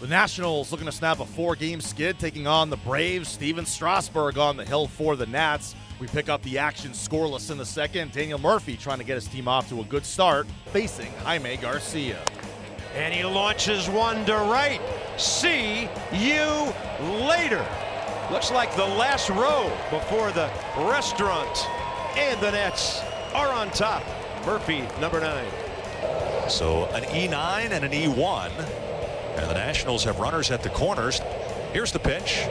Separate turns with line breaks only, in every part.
The Nationals looking to snap a four game skid, taking on the Braves. Stephen Strasburg on the hill for the Nats. We pick up the action scoreless in the second. Daniel Murphy trying to get his team off to a good start, facing Jaime Garcia.
And he launches one to right. See you later. Looks like the last row before the restaurant. And the Nats are on top. Murphy, number nine.
So an E9 and an E1. And the Nationals have runners at the corners. Here's the pitch.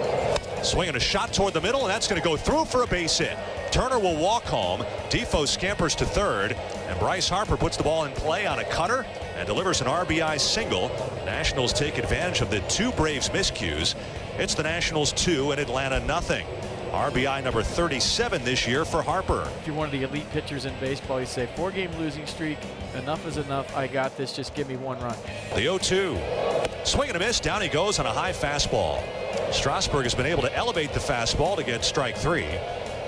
Swinging a shot toward the middle, and that's going to go through for a base hit. Turner will walk home. Difo scampers to third. And Bryce Harper puts the ball in play on a cutter and delivers an RBI single. Nationals take advantage of the two Braves miscues. It's the Nationals two and Atlanta nothing. RBI number 37 this year for Harper.
If you're one of the elite pitchers in baseball, you say four game losing streak, enough is enough. I got this. Just give me one run.
The 0 2. Swing and a miss. Down he goes on a high fastball. Strasburg has been able to elevate the fastball to get strike three.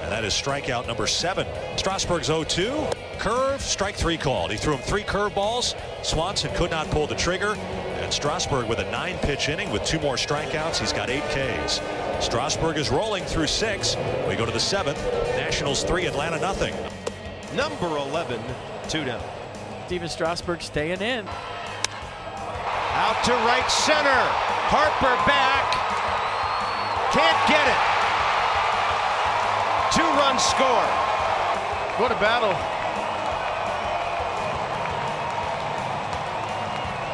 And that is strikeout number seven. Strasburg's 0 2. Curve, strike three called. He threw him three curveballs. Swanson could not pull the trigger. And Strasburg with a nine pitch inning with two more strikeouts. He's got eight Ks. Strasburg is rolling through six. We go to the seventh. Nationals three, Atlanta nothing.
Number 11, two down.
Stephen Strasburg staying in.
Out to right center. Harper back. Can't get it. Two run score.
What a battle.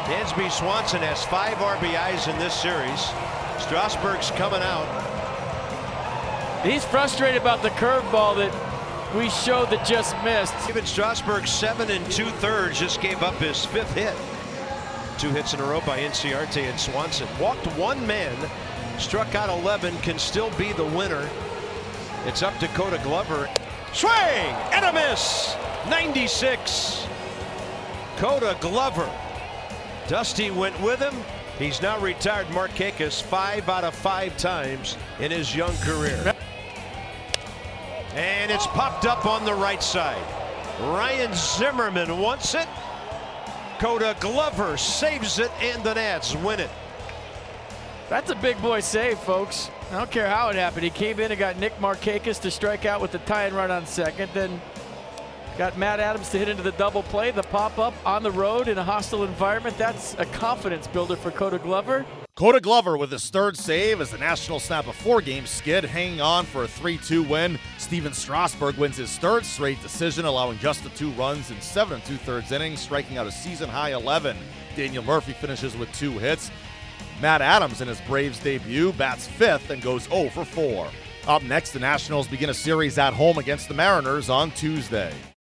Dansby Swanson has five RBIs in this series. Strasburg's coming out.
He's frustrated about the curveball that we showed that just missed.
Stephen Strasburg, seven and two thirds, just gave up his fifth hit. Two hits in a row by Inciarte and Swanson. Walked one man, struck out 11, can still be the winner. It's up Dakota Glover. Swing and a miss. 96. Koda Glover. Dusty went with him. He's now retired Markakis five out of five times in his young career. And it's popped up on the right side. Ryan Zimmerman wants it. Koda Glover saves it, and the Nats win it.
That's a big boy save, folks. I don't care how it happened. He came in and got Nick Markakis to strike out with the tying run on second. Then got Matt Adams to hit into the double play, the pop up on the road in a hostile environment. That's a confidence builder for Koda Glover.
Koda Glover with his third save as the Nationals snap a four game skid, hanging on for a 3 2 win. Stephen Strasburg wins his third straight decision, allowing just the two runs in seven and two thirds innings, striking out a season high 11. Daniel Murphy finishes with two hits. Matt Adams in his Braves debut bats fifth and goes 0 for 4. Up next, the Nationals begin a series at home against the Mariners on Tuesday.